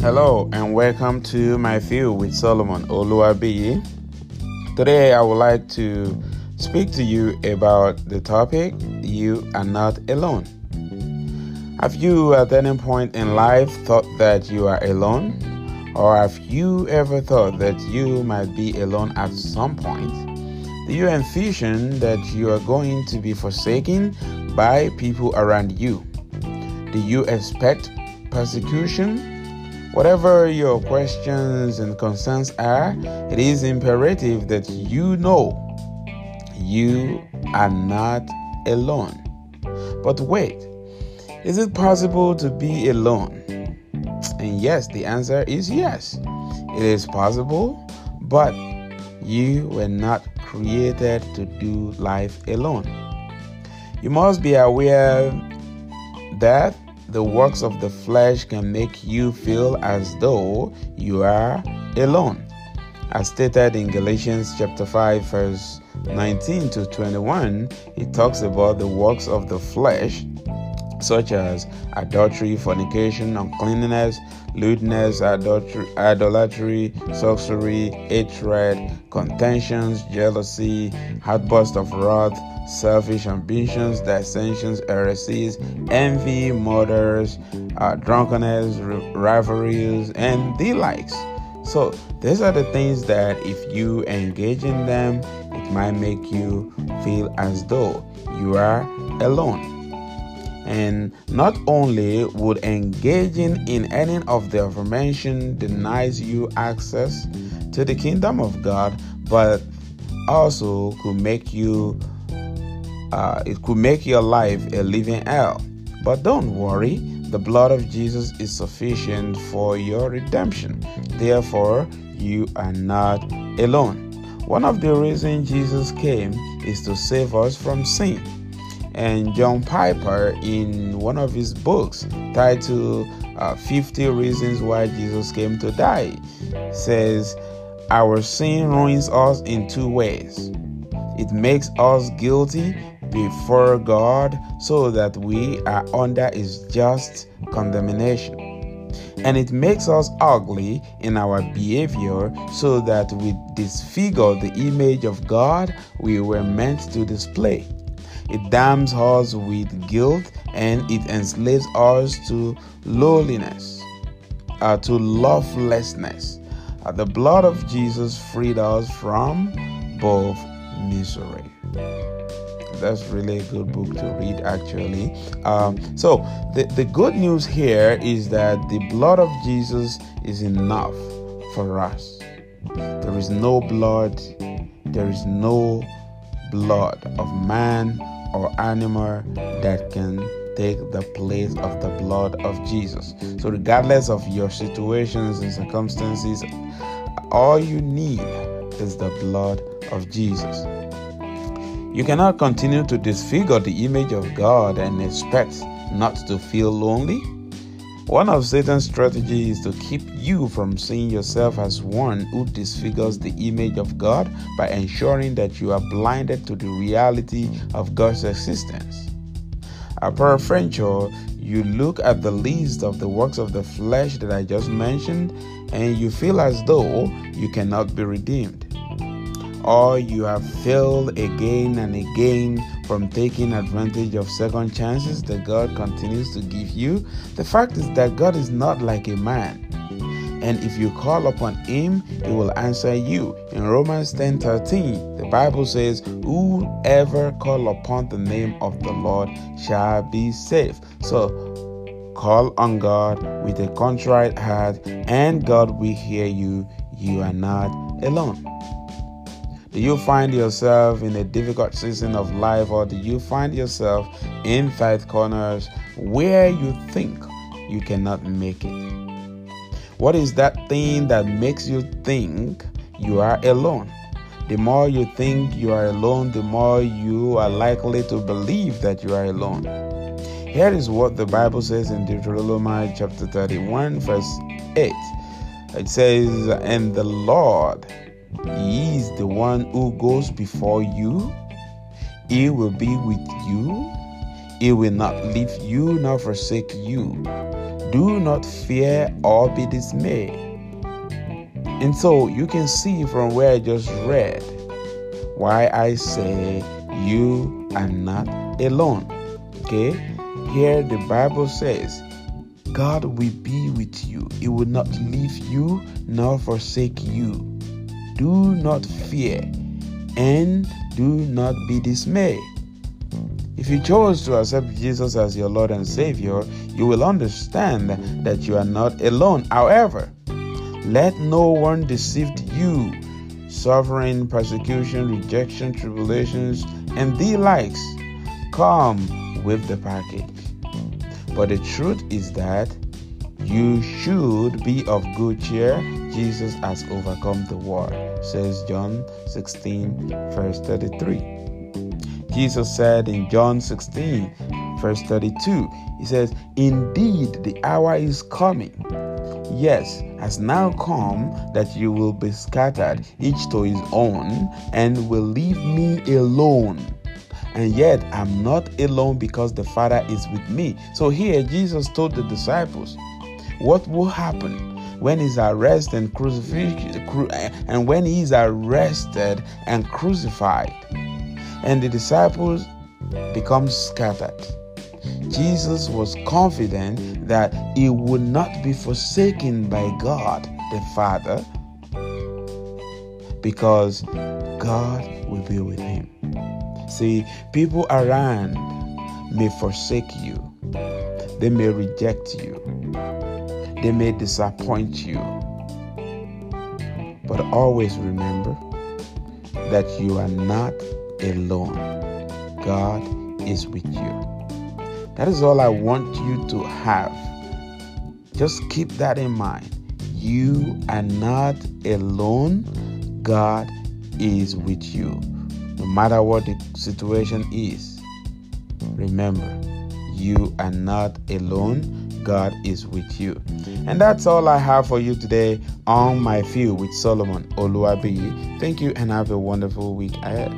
Hello and welcome to my view with Solomon Oluwabiyi. Today I would like to speak to you about the topic You Are Not Alone. Have you at any point in life thought that you are alone? Or have you ever thought that you might be alone at some point? Do you envision that you are going to be forsaken by people around you? Do you expect persecution? Whatever your questions and concerns are, it is imperative that you know you are not alone. But wait, is it possible to be alone? And yes, the answer is yes. It is possible, but you were not created to do life alone. You must be aware that the works of the flesh can make you feel as though you are alone. As stated in Galatians chapter 5 verse 19 to 21, it talks about the works of the flesh such as adultery, fornication, uncleanness, lewdness, adultery, idolatry, sorcery, hatred, contentions, jealousy, outburst of wrath, selfish ambitions, dissensions, heresies, envy, murders, uh, drunkenness, rivalries, and the likes. So, these are the things that if you engage in them, it might make you feel as though you are alone. And not only would engaging in any of the aforementioned denies you access to the kingdom of God, but also could make you uh, it could make your life a living hell. But don't worry, the blood of Jesus is sufficient for your redemption. Therefore, you are not alone. One of the reasons Jesus came is to save us from sin. And John Piper, in one of his books titled uh, 50 Reasons Why Jesus Came to Die, says, Our sin ruins us in two ways. It makes us guilty before God so that we are under His just condemnation. And it makes us ugly in our behavior so that we disfigure the image of God we were meant to display. It damns us with guilt and it enslaves us to lowliness, uh, to lovelessness. Uh, the blood of Jesus freed us from both misery. That's really a good book to read actually. Um, so the, the good news here is that the blood of jesus is enough for us. There is no blood. There is no blood of man or animal that can take the place of the blood of jesus so regardless of your situations and circumstances all you need is the blood of jesus you cannot continue to disfigure the image of God and expect not to feel lonely. One of Satan's strategies is to keep you from seeing yourself as one who disfigures the image of God by ensuring that you are blinded to the reality of God's existence. A peradventure, you look at the list of the works of the flesh that I just mentioned and you feel as though you cannot be redeemed or you have failed again and again from taking advantage of second chances that God continues to give you, the fact is that God is not like a man. And if you call upon him, he will answer you. In Romans 10 13, the Bible says, Whoever call upon the name of the Lord shall be saved. So call on God with a contrite heart, and God will hear you. You are not alone. Do you find yourself in a difficult season of life, or do you find yourself in tight corners where you think you cannot make it? What is that thing that makes you think you are alone? The more you think you are alone, the more you are likely to believe that you are alone. Here is what the Bible says in Deuteronomy chapter 31, verse 8. It says, And the Lord he is the one who goes before you. He will be with you. He will not leave you nor forsake you. Do not fear or be dismayed. And so you can see from where I just read why I say you are not alone. Okay? Here the Bible says, God will be with you. He will not leave you nor forsake you. Do not fear and do not be dismayed. If you chose to accept Jesus as your Lord and Savior, you will understand that you are not alone. However, let no one deceive you. Suffering, persecution, rejection, tribulations, and the likes come with the package. But the truth is that you should be of good cheer. Jesus has overcome the world, says John 16, verse 33. Jesus said in John 16, verse 32, He says, Indeed, the hour is coming. Yes, has now come that you will be scattered, each to his own, and will leave me alone. And yet, I'm not alone because the Father is with me. So, here Jesus told the disciples what will happen when he's arrested and crucified, and when he's arrested and crucified and the disciples become scattered. Jesus was confident that he would not be forsaken by God the Father because God will be with him. See, people around may forsake you, they may reject you, they may disappoint you. But always remember that you are not alone. God is with you. That is all I want you to have. Just keep that in mind. You are not alone. God is with you. No matter what the situation is, remember, you are not alone. God is with you. And that's all I have for you today on my field with Solomon Oluwabi. Thank you and have a wonderful week ahead.